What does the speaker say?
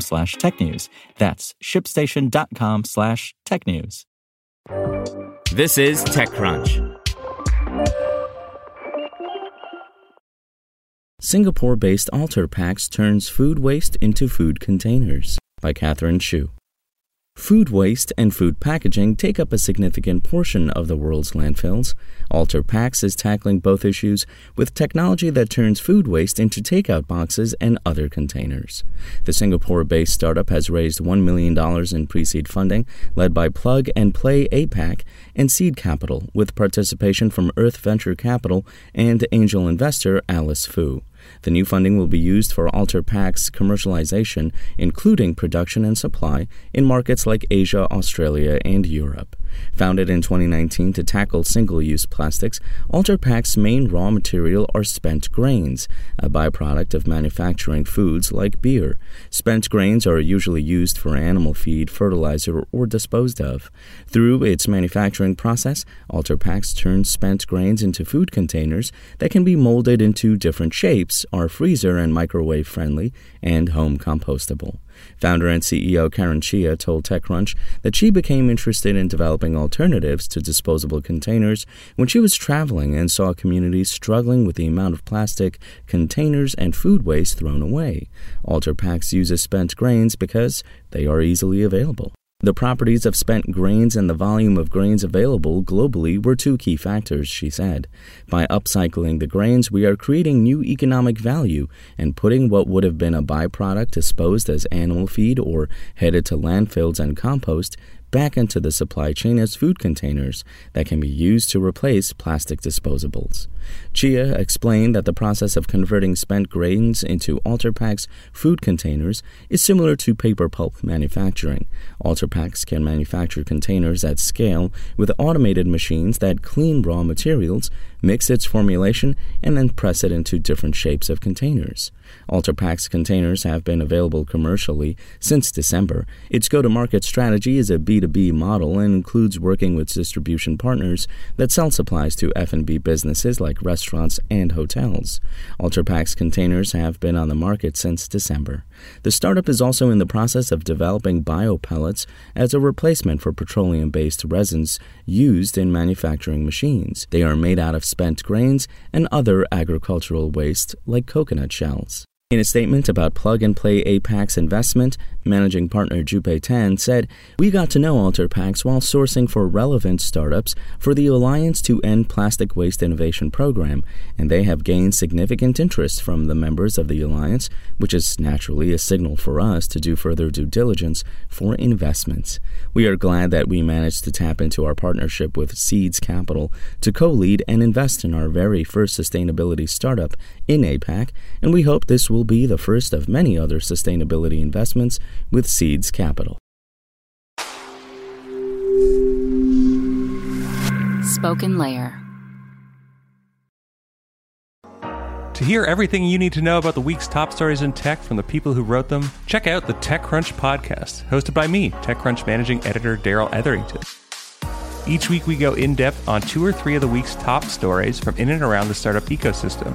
slash technews. That's shipstation.com slash technews. This is TechCrunch. Singapore based AlterPacks turns food waste into food containers by Catherine Shu. Food waste and food packaging take up a significant portion of the world's landfills. AlterPacks is tackling both issues with technology that turns food waste into takeout boxes and other containers. The Singapore based startup has raised $1 million in pre seed funding, led by Plug and Play APAC and Seeds Capital, with participation from Earth Venture Capital and angel investor Alice Fu. The new funding will be used for AlterPacks's commercialization, including production and supply, in markets like Asia, Australia, and Europe. Founded in 2019 to tackle single use plastics, AlterPacks's main raw material are spent grains, a byproduct of manufacturing foods like beer. Spent grains are usually used for animal feed, fertilizer, or disposed of. Through its manufacturing process, AlterPacks turns spent grains into food containers that can be molded into different shapes, are freezer and microwave friendly, and home compostable. Founder and CEO Karen Chia told TechCrunch that she became interested in developing alternatives to disposable containers when she was traveling and saw communities struggling with the amount of plastic, containers, and food waste thrown away. AlterPacks uses spent grains because they are easily available. The properties of spent grains and the volume of grains available globally were two key factors, she said. By upcycling the grains, we are creating new economic value and putting what would have been a byproduct disposed as animal feed or headed to landfills and compost back into the supply chain as food containers that can be used to replace plastic disposables. Chia explained that the process of converting spent grains into AlterPacks food containers is similar to paper pulp manufacturing. AlterPacks can manufacture containers at scale with automated machines that clean raw materials, mix its formulation, and then press it into different shapes of containers. AlterPacks containers have been available commercially since December. Its go to market strategy is a B2B model and includes working with distribution partners that sell supplies to F&B businesses like restaurants and hotels. AlterPacks containers have been on the market since December. The startup is also in the process of developing biopellets as a replacement for petroleum based resins used in manufacturing machines. They are made out of spent grains and other agricultural waste like coconut shells. In a statement about Plug and Play APAC's investment, managing partner Jupe Tan said, We got to know AlterPacks while sourcing for relevant startups for the Alliance to End Plastic Waste Innovation program, and they have gained significant interest from the members of the Alliance, which is naturally a signal for us to do further due diligence for investments. We are glad that we managed to tap into our partnership with Seeds Capital to co lead and invest in our very first sustainability startup in APAC, and we hope this will be the first of many other sustainability investments with Seeds Capital. Spoken Layer. To hear everything you need to know about the week's top stories in tech from the people who wrote them, check out the TechCrunch podcast, hosted by me, TechCrunch managing editor Darrell Etherington. Each week, we go in depth on two or three of the week's top stories from in and around the startup ecosystem